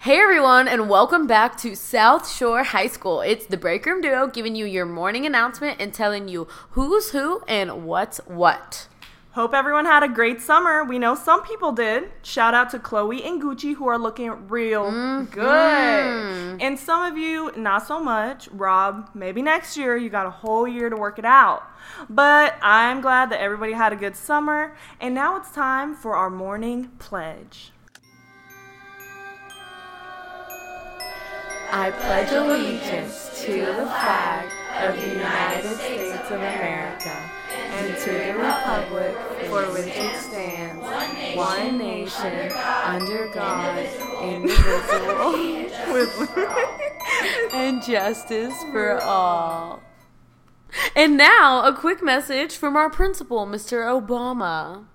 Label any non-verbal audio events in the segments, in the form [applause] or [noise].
Hey everyone, and welcome back to South Shore High School. It's the Break Room Duo giving you your morning announcement and telling you who's who and what's what. Hope everyone had a great summer. We know some people did. Shout out to Chloe and Gucci who are looking real Mm-hmm. good. And some of you, not so much. Rob, maybe next year. You got a whole year to work it out. But I'm glad that everybody had a good summer. And now it's time for our morning pledge. I pledge allegiance to the flag of the United States of America and to the republic for which it stands, one nation, under God, indivisible, [laughs] with and justice for all. And now, a quick message from our principal, Mr. Obama.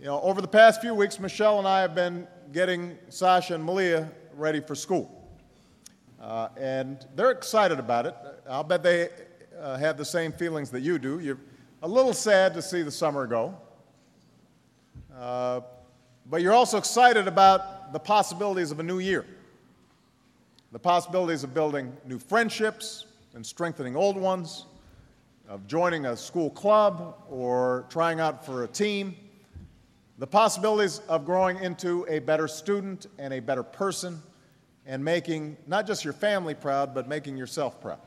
You know, over the past few weeks, Michelle and I have been getting Sasha and Malia ready for school. Uh, and they're excited about it. I'll bet they uh, have the same feelings that you do. You're a little sad to see the summer go. Uh, but you're also excited about the possibilities of a new year, the possibilities of building new friendships and strengthening old ones, of joining a school club or trying out for a team the possibilities of growing into a better student and a better person and making not just your family proud, but making yourself proud.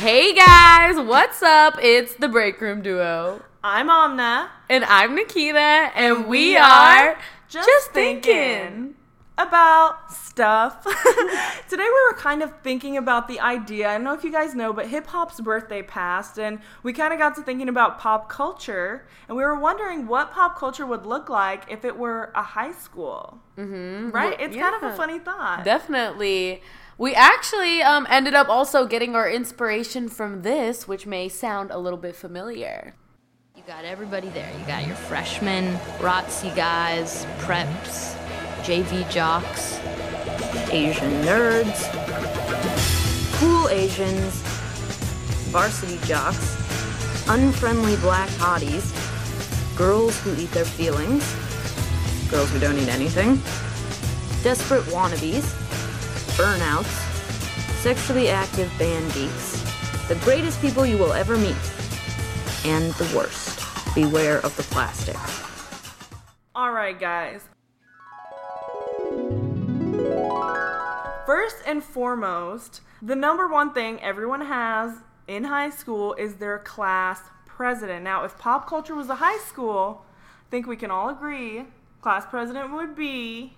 Hey guys, what's up? It's the Break Room Duo. I'm Amna. And I'm Nikita, and we, We are are just, Just thinking. Thinking. About stuff. [laughs] Today we were kind of thinking about the idea. I don't know if you guys know, but hip hop's birthday passed, and we kind of got to thinking about pop culture, and we were wondering what pop culture would look like if it were a high school. Mm-hmm. Right? It's kind of a funny thought. Definitely. We actually um, ended up also getting our inspiration from this, which may sound a little bit familiar. You got everybody there. You got your freshmen, ROTC guys, preps, JV jocks, Asian nerds, cool Asians, varsity jocks, unfriendly black hotties, girls who eat their feelings, girls who don't eat anything, desperate wannabes, burnouts, sexually active band geeks, the greatest people you will ever meet, and the worst. Beware of the plastic. All right, guys. First and foremost, the number one thing everyone has in high school is their class president. Now, if pop culture was a high school, I think we can all agree class president would be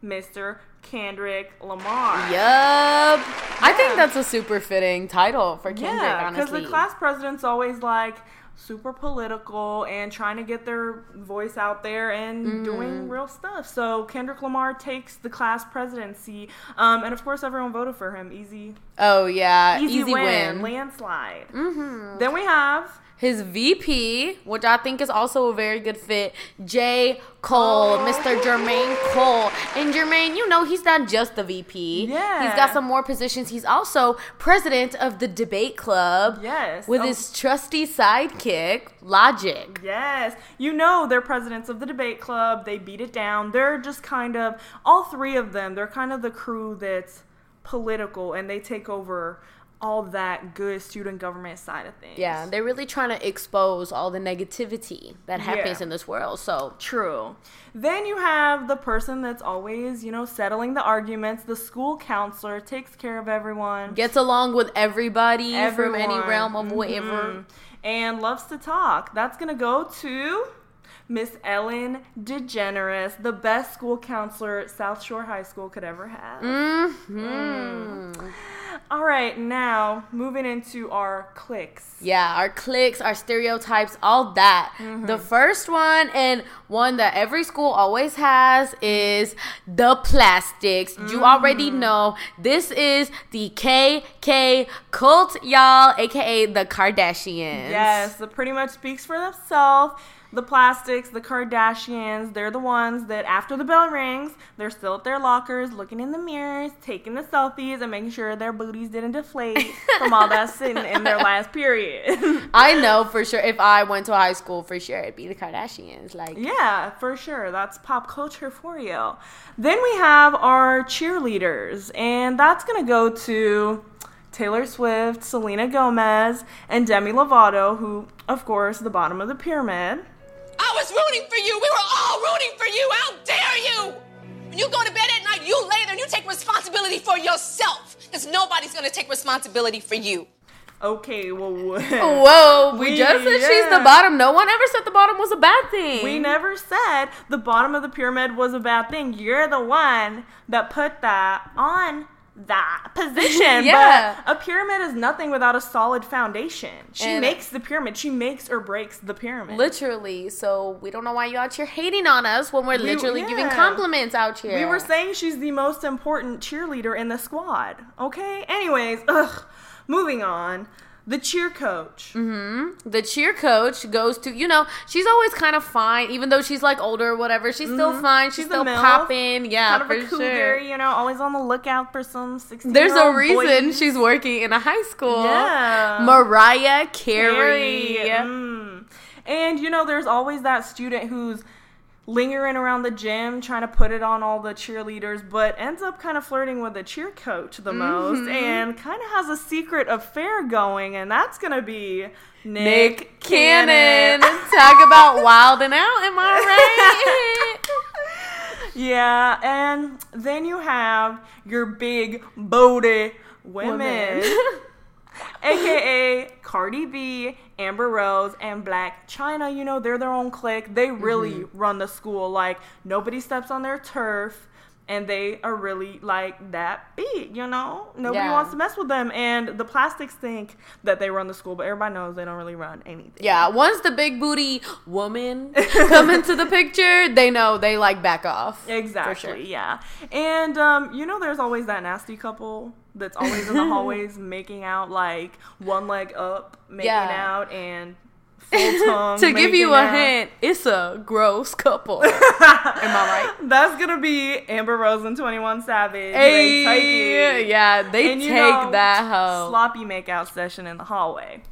Mr. Kendrick Lamar. Yup. I think that's a super fitting title for Kendrick, Yeah, because the class president's always like super political and trying to get their voice out there and Mm-hmm. doing real stuff. So Kendrick Lamar takes the class presidency, um, and of course everyone voted for him. Easy, oh, yeah. easy, Easy, win, win. landslide. Mm-hmm. Then we have His VP, which I think is also a very good fit, J. Cole, oh. Mr. Jermaine Cole. And Jermaine, you know, he's not just the VP. Yeah. He's got some more positions. He's also president of the debate club. Yes. With Oh. his trusty sidekick, Logic. Yes, you know they're presidents of the debate club. They beat it down. They're just kind of all three of them. They're kind of the crew that's political, and they take over all that good student government side of things. Yeah, they're really trying to expose all the negativity that happens Yeah. in this world. So, True. Then you have the person that's always, you know, settling the arguments. The school counselor takes care of everyone. gets along with everybody from any realm of whatever. Mhm. And loves to talk. That's going to go to Miss Ellen DeGeneres, the best school counselor South Shore High School could ever have. Mm. All right, now moving into our clicks. Yeah, our cliques, our stereotypes, all that. Mm-hmm. The first one and one that every school always has is the plastics. You already Mm-hmm. know this is the KK cult, y'all, aka the Kardashians. Yes, that pretty much speaks for themselves. The plastics, the Kardashians, they're the ones that after the bell rings, they're still at their lockers, looking in the mirrors, taking the selfies, and making sure their booties didn't deflate from all that sitting in their last period. [laughs] I know for sure if I went to high school, for sure it'd be the Kardashians. Like, yeah, for sure. That's pop culture for you. Then we have our cheerleaders, and that's going to go to Taylor Swift, Selena Gomez, and Demi Lovato, who, of course, the bottom of the pyramid. I was rooting for you. We were all rooting for you. How dare you? When you go to bed at night, you lay there and you take responsibility for yourself. Because nobody's going to take responsibility for you. Okay, well, [laughs] whoa, we, We- just said she's the bottom. No one ever said the bottom was a bad thing. we never said the bottom of the pyramid was a bad thing. You're the one that put that on that position. [laughs] Yeah. But a pyramid is nothing without a solid foundation. She And- makes the pyramid. She makes or breaks the pyramid. Literally, so we don't know why you out here hating on us when we're We- literally giving compliments out here. We were saying she's the most important cheerleader in the squad. Okay? Anyways, ugh. Moving on. The cheer coach. the cheer coach goes to you know she's always kind of fine even though she's like older or whatever. She's still fine. She's, She's still popping. Yeah kind of for a cougar, sure you know, always on the lookout for some 16 there's a reason she's working in a high school. Yeah. mariah carey, Mm. And you know, there's always that student who's lingering around the gym trying to put it on all the cheerleaders, but ends up kind of flirting with the cheer coach the most Mm-hmm. and kind of has a secret affair going, and that's gonna be Nick, nick cannon. Talk about [laughs] wilding out am i right? [laughs] Yeah, and then you have your big booty women, [laughs] aka Cardi B, Amber Rose, and Blac Chyna. You know, they're their own clique. They really Mm-hmm. run the school. Like, nobody steps on their turf. And they are really like that beat, you know? Nobody Yeah. wants to mess with them. And the plastics think that they run the school, but everybody knows they don't really run anything. yeah once the big booty woman [laughs] come into the picture they know they like back off Exactly. sure. Yeah. And um, you know, there's always that nasty couple that's always in the hallways [laughs] making out, like one leg up, making Yeah. out, and full [laughs] tongue. to give you a out. hint it's a gross couple [laughs] am i right That's gonna be Amber Rose and Twenty One Savage. Hey, they take yeah, they And take know, that hoe. sloppy makeout session in the hallway.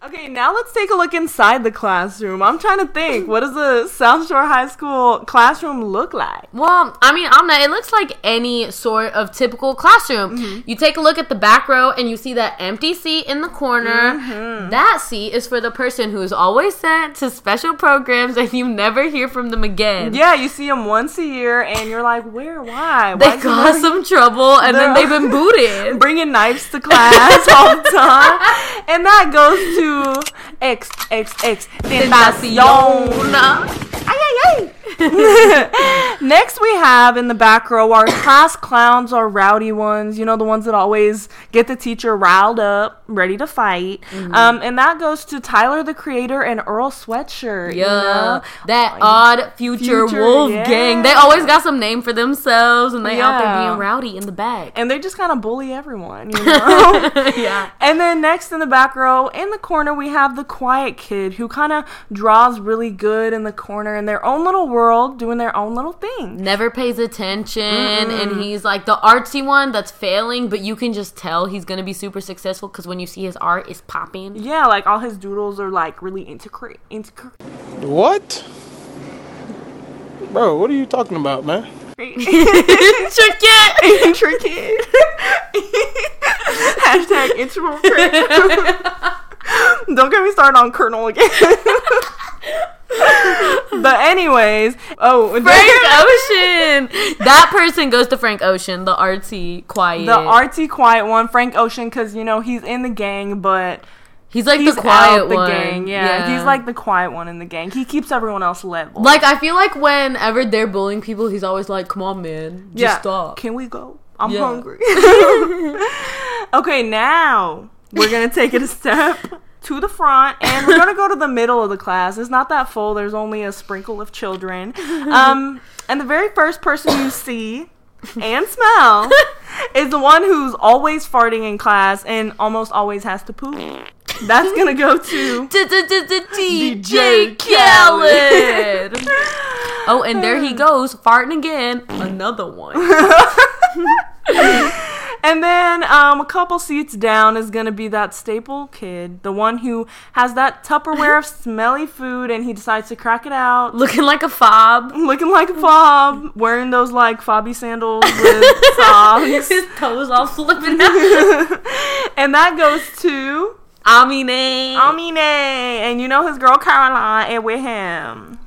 Okay, now let's take a look inside the classroom. I'm trying to think, what does a South Shore High School classroom look like? Well, I mean, Amna, it looks like any sort of typical classroom. Mm-hmm. You take a look at the back row and you see that empty seat in the corner. Mm-hmm. That seat is for the person who is always sent to special programs and you never hear from them again. Yeah, you see them once a year, and you're like, where? Why? They cause some trouble and then they've been booted. [laughs] bringing knives to class all the time, [laughs] and that goes to tu ex, ex, ex tentación. Ay, ay, ay. [laughs] Next, we have in the back row our class clowns, our rowdy ones. You know, the ones that always get the teacher riled up, ready to fight. Mm-hmm. Um, and that goes to Tyler the Creator and Earl Sweatshirt. you Yeah, know? that odd future, Future, wolf yeah. gang. They always got some name for themselves, and they out there being rowdy in the back. And they just kind of bully everyone, you [laughs] know? [laughs] yeah. And then next in the back row, in the corner, we have the quiet kid who kind of draws really good in the corner in their own little world, doing their own little thing. never pays attention and he's like the artsy one that's failing but you can just tell he's gonna be super successful because when you see his art is popping Yeah, like all his doodles are like really integrate. Integrate. What? Bro, what are you talking about, man? Intricate. [laughs] Intricate. Hashtag introvert. [laughs] Don't get me started on Colonel again. [laughs] but anyways, oh, [laughs] frank ocean that person goes to frank ocean the artsy quiet the artsy quiet one, Frank Ocean, because you know he's in the gang, but he's like he's the quiet the one gang. Yeah. he's like the quiet one in the gang. He keeps everyone else level. like i feel like whenever they're bullying people he's always like come on man just yeah, stop Can we go? I'm Yeah. hungry. [laughs] okay, now we're gonna take it a step [laughs] to the front and we're gonna go to the middle of the class. It's not that full. There's only a sprinkle of children. [laughs] Um, and the very first person you see and smell [laughs] is the one who's always farting in class and almost always has to poop. That's gonna go to [laughs] DJ Khaled. Oh, and there he goes, farting again. Another one. And then um, a couple seats down is gonna be that staple kid, the one who has that Tupperware of [laughs] smelly food, and he decides to crack it out, Looking like a fob. [laughs] looking like a fob, wearing those like fobby sandals [laughs] with socks, His toes all flipping out. and that goes to Aminé. Aminé, and you know his girl Caroline and with him.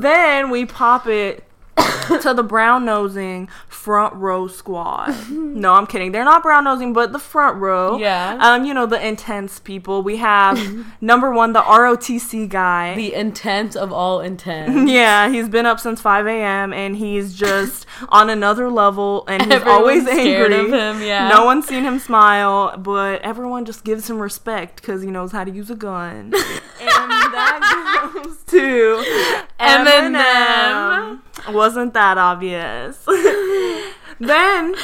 Then we pop it [coughs] to the brown nosing front row squad. [laughs] no, I'm kidding. They're not brown nosing, but the front row. Yeah. Um, you know the intense people. We have [laughs] number one, the ROTC guy. The intent of all intent. [laughs] yeah, he's been up since 5 a.m. and he's just on another level and he's Everyone's always angry. of him, yeah. No one's seen him smile, but everyone just gives him respect because he knows how to use a gun. and that goes to Eminem. Eminem. Wasn't that obvious? [laughs] then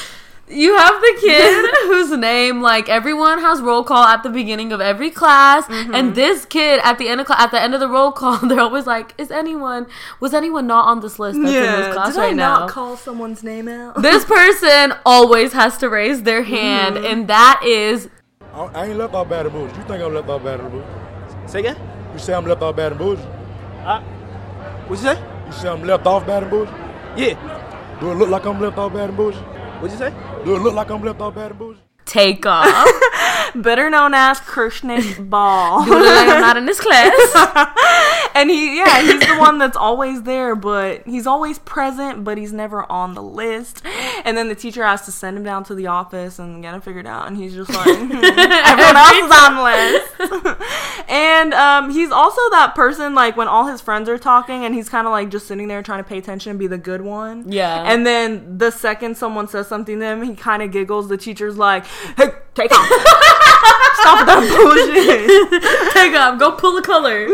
You have the kid [laughs] whose name, like everyone has roll call at the beginning of every class, Mm-hmm. and this kid at the end of cla- at the end of the roll call, [laughs] they're always like, "Is anyone was anyone not on this list that's in this class did right I now?" not call someone's name out? this person always has to raise their hand, Mm-hmm. and that is I, I ain't left out Baton Rouge. You think I'm left out Baton Rouge? Say again? You say I'm left out bad Baton Rouge? What'd you say? You say I'm left off Baton Rouge? Yeah. Do it look like I'm left off Baton Rouge? What'd you say? Do it look like I'm left off Baton Rouge? take off. [laughs] Better known as Kirsnick Ball. Doing it like I'm not in this class. [laughs] and he yeah he's the one that's always there but he's always present but he's never on the list and then the teacher has to send him down to the office and get him figured out and he's just like [laughs] "Hmm, everyone else is on the list [laughs] and um, he's also that person like when all his friends are talking and he's kind of like just sitting there trying to pay attention and be the good one Yeah. and then the second someone says something to him he kind of giggles the teacher's like hey take off [laughs] stop that bullshit [laughs] take off. Go pull a color.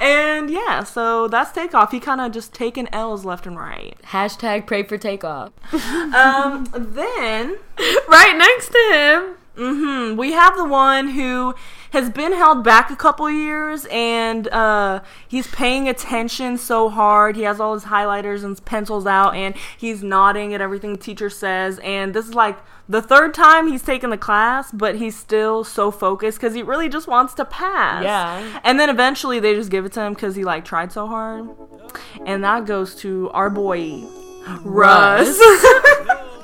and yeah, so that's takeoff. He kind of just taking L's left and right. Hashtag pray for takeoff. Um, then right next to him. Mhm, we have the one who has been held back a couple years, and uh, he's paying attention so hard. He has all his highlighters and his pencils out, and he's nodding at everything the teacher says. And this is like the third time he's taken the class, but he's still so focused because he really just wants to pass. Yeah. And then eventually they just give it to him because he like tried so hard. And that goes to our boy Russ. [laughs]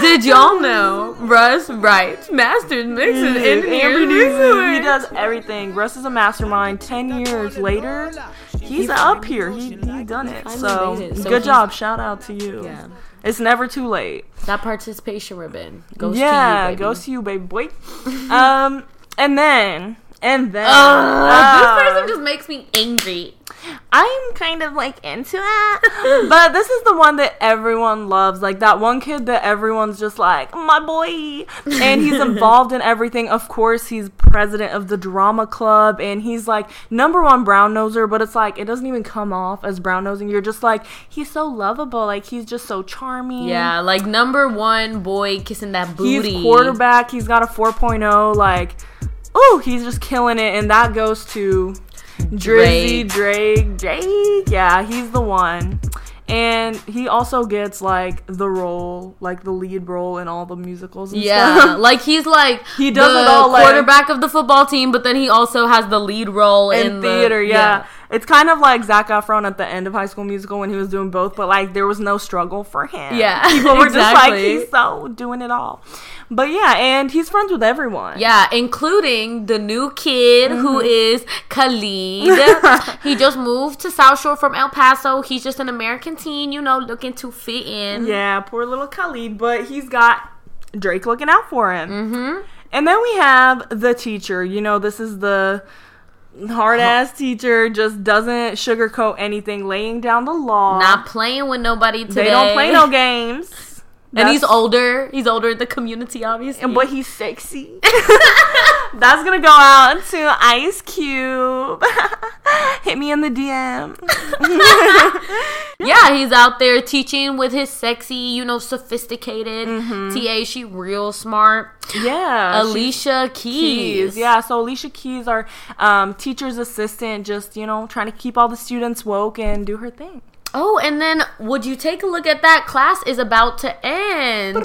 Did y'all know Russ writes, masters, mixes, engineers, he does everything. Russ is a mastermind. Ten years later, he's up here. He he done it. So. So good job. Shout out to you. Yeah. It's never too late. That participation ribbon goes yeah, to you, baby. goes to you, baby boy. [laughs] um, and then and then Ugh, uh, this person just makes me angry. I'm kind of like into it. [laughs] but this is the one that everyone loves. Like that one kid that everyone's just like, my boy. And he's [laughs] involved in everything. Of course, he's president of the drama club and he's like number one brown noser, but it's like it doesn't even come off as brown nosing. You're just like, he's so lovable. Like he's just so charming. Yeah, like number one boy kissing that booty. He's quarterback. He's got a 4.0. Like, ooh, he's just killing it. And that goes to Drizzy, Drake, Drake. Yeah, he's the one. And he also gets like the role, like the lead role in all the musicals. And Yeah, stuff. [laughs] like he's like [laughs] He does the it all, like- quarterback of the football team, but then he also has the lead role in, in the- theater, yeah. It's kind of like Zac Efron at the end of High School Musical when he was doing both, but like there was no struggle for him. Yeah, [laughs] people were just like he's so doing it all. But yeah, and he's friends with everyone. Yeah, including the new kid who Mm-hmm. is Khalid. [laughs] he just moved to South Shore from El Paso. He's just an American teen, you know, looking to fit in. Yeah, poor little Khalid, but he's got Drake looking out for him. Mm-hmm. And then we have the teacher. You know, this is the hard ass teacher, just doesn't sugarcoat anything, laying down the law. Not playing with nobody today. they don't play no games. [laughs] And he's older. He's older in the community, obviously. And but he's sexy. [laughs] That's gonna go out to Ice Cube. [laughs] Hit me in the DM. [laughs] yeah, he's out there teaching with his sexy, you know, sophisticated Mm-hmm. TA. She real smart. Yeah. Alicia Keys. Keys. Yeah, so Alicia Keys, our um, teacher's assistant, just, you know, trying to keep all the students woke and do her thing. Oh, and then would you take a look at that? Class is about to end. [laughs]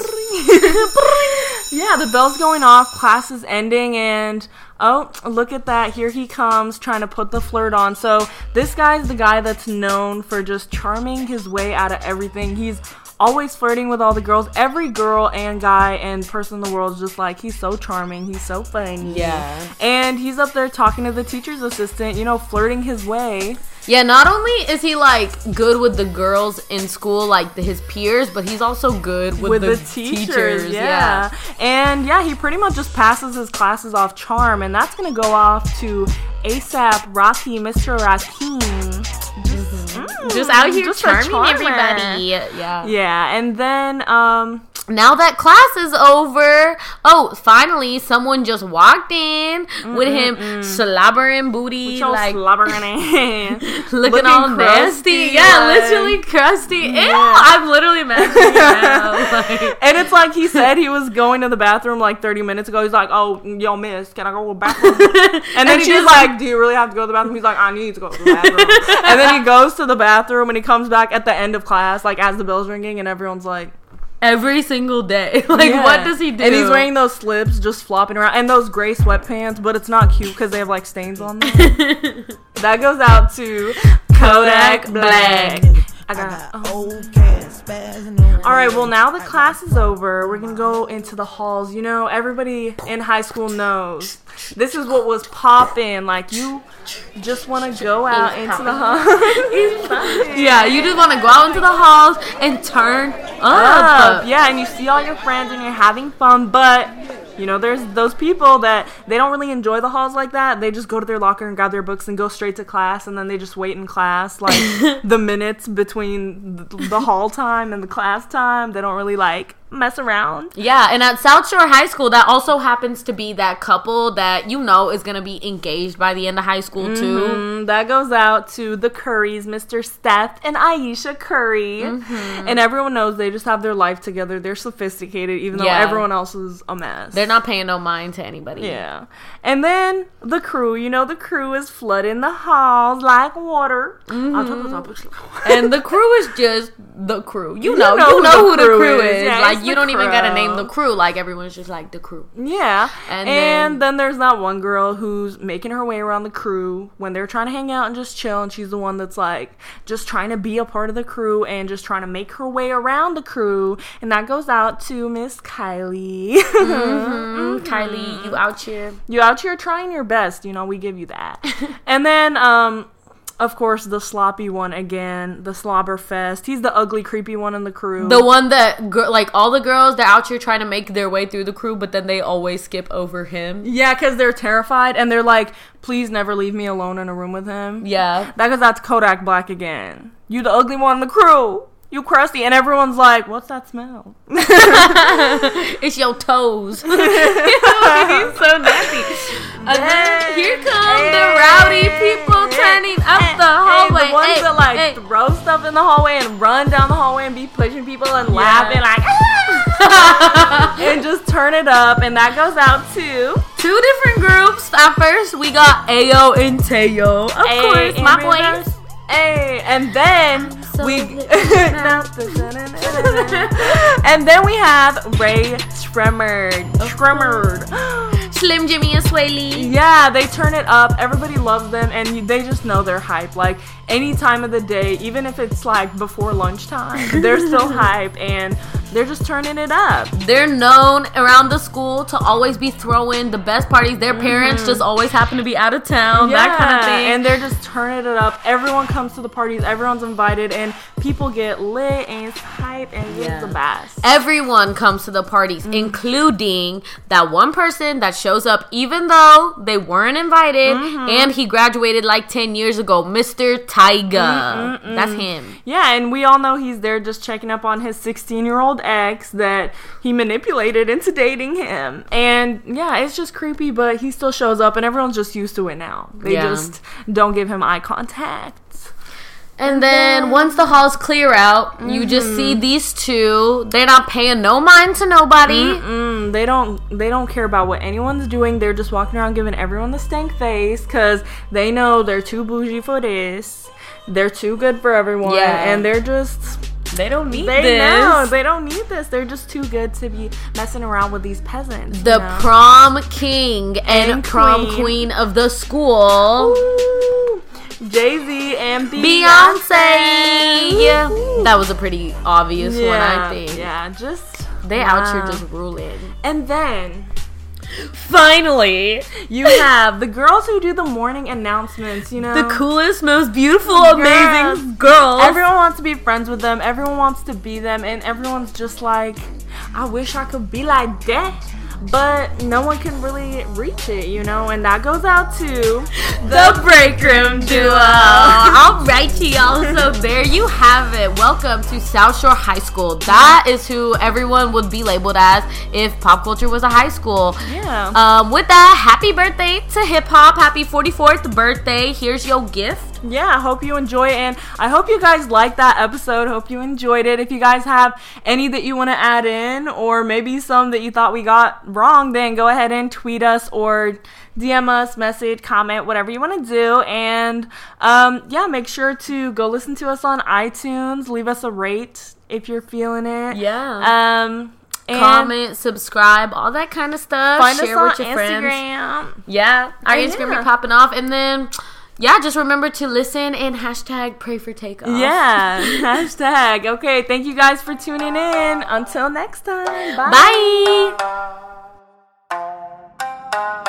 Yeah, the bell's going off, class is ending, and oh, look at that. Here he comes trying to put the flirt on. So, this guy's the guy that's known for just charming his way out of everything. He's always flirting with all the girls. Every girl and guy and person in the world is just like, he's so charming, he's so funny. Yeah. And he's up there talking to the teacher's assistant, you know, flirting his way. Yeah, not only is he like good with the girls in school, like the, his peers, but he's also good with, with the, the, teachers, yeah. yeah. And yeah, he pretty much just passes his classes off charm, and that's gonna go off to ASAP Rocky, Mr. Rakim. Just out here Just charming everybody. Yeah. Yeah, and then um, Now that class is over, oh, finally someone just walked in with him slobbering booty, like slobbering [laughs] in, looking, looking all crusty, nasty. Yeah, like- literally crusty. Ew, I'm literally imagining now. [laughs] Like, and it's like he said he was going to the bathroom like 30 minutes ago. He's like, "Oh, yo, miss, can I go to the bathroom?" [laughs] And then he she's just- like, "Do you really have to go to the bathroom?" He's like, "I need to go to the bathroom." and then he goes to the bathroom and he comes back at the end of class, like as the bell's ringing, and everyone's like, every single day. [laughs] Like, Yeah. what does he do? And he's wearing those slips, just flopping around, and those gray sweatpants, but it's not cute because they have like stains on them. [laughs] that goes out to Kodak Black. I got. oh. All right, well now the class is over. We're gonna go into the halls. You know, everybody in high school knows this is what was popping. Like you just want to go out He's into the halls. yeah, you just want to go out into the halls and turn up. up. Yeah, and you see all your friends and you're having fun, but you know, there's those people that they don't really enjoy the halls like that. They just go to their locker and grab their books and go straight to class, and then they just wait in class like [laughs] the minutes between the, the hall time and the class time. They don't really like mess around. Yeah, and at South Shore High School, that also happens to be that couple that you know is gonna be engaged by the end of high school too. Mm, that goes out to the Currys, Mr. Steph and Ayesha Curry. Mm-hmm. And everyone knows they just have their life together. They're sophisticated, even though Yeah. everyone else is a mess. They're not paying no mind to anybody. Yeah. And then the crew, you know, the crew is flooding the halls like water. Mm-hmm. And the crew is just the crew. You You know, know you who know the who the crew crew is. is. Yeah, like it's you don't even gotta name the crew. Like everyone's just like the crew. Yeah. And And, then- then, there's that one girl who's making her way around the crew when they're trying to hang out and just chill. And she's the one that's like just trying to be a part of the crew and just trying to make her way around the crew. And that goes out to Miss Kylie. [laughs] Mm, Kylie, you out here? you out here trying your best, you know, we give you that. [laughs] and then, um, of course, the sloppy one again, the slobber fest. He's the ugly, creepy one in the crew. The one that like all the girls they're out here trying to make their way through the crew, but then they always skip over him. yeah, because they're terrified and they're like, please never leave me alone in a room with him. Yeah. Because that's Kodak Black again. You the ugly one in the crew. You crusty. And everyone's like, what's that smell? [laughs] It's your toes. [laughs] [laughs] He's so nasty. And then here come the rowdy people turning up the hallway. the ones Hey, that like hey. throw stuff in the hallway and run down the hallway and be pushing people and laughing like ah! and just turn it up and that goes out to Two different groups. At first, we got Ayo and Teo. Of course, my boys. Hey, and then So we [laughs] [laughs] and then we have Rae Sremmurd. Sremmurd. Slim Jxmmi and Swae Lee. Yeah, they turn it up. Everybody loves them, and they just know they're hype. Like any time of the day, even if it's like before lunchtime, they're still [laughs] hype, and they're just turning it up. They're known around the school to always be throwing the best parties. Their parents just always happen to be out of town, yeah. that kind of thing. And they're just turning it up. Everyone comes to the parties. Everyone's invited, and people get lit, and it's hype, and it's the best. Everyone comes to the parties, Mm. including that one person that shows up even though they weren't invited Mm-hmm. and he graduated like 10 years ago, Mr. Tyga. That's him. Yeah, and we all know he's there just checking up on his 16 year old ex that he manipulated into dating him. And yeah, it's just creepy, but he still shows up, and everyone's just used to it now. They Yeah. just don't give him eye contact. And then once the halls clear out, you just see these two. They're not paying no mind to nobody. Mm, they don't they don't care about what anyone's doing. They're just walking around giving everyone the stank face because they know they're too bougie for this. They're too good for everyone, Yeah. and they're just They don't need they this. know they don't need this. They're just too good to be messing around with these peasants. the you know? prom king and, And prom queen. queen of the school, Jay Z and Beyonce. Yeah, that was a pretty obvious one, I think. Yeah, just They out here just ruling. And then Finally, you [laughs] have the girls who do the morning announcements. You know, the coolest, most beautiful, amazing girls. Everyone wants to be friends with them. Everyone wants to be them, and everyone's just like, I wish I could be like that. But no one can really reach it, you know, and that goes out to the break room [laughs] duo. [laughs] All right, y'all. So there you have it. Welcome to South Shore High School. That is who everyone would be labeled as if pop culture was a high school. Yeah. Um, with that, happy birthday to hip hop. Happy 44th birthday. Here's your gift. Yeah, I hope you enjoy it, and I hope you guys liked that episode. Hope you enjoyed it. If you guys have any that you want to add in, or maybe some that you thought we got wrong, then go ahead and tweet us or DM us, message, comment, whatever you want to do. And um, yeah, make sure to go listen to us on iTunes. Leave us a rate if you're feeling it. Yeah. Um, and Comment, subscribe, all that kind of stuff. Find Share us with on your friends. Yeah, our Instagram yeah. be popping off, and then yeah, just remember to listen and hashtag pray for takeoff. Yeah, [laughs] hashtag. Okay, thank you guys for tuning in. Until next time. Bye. Bye.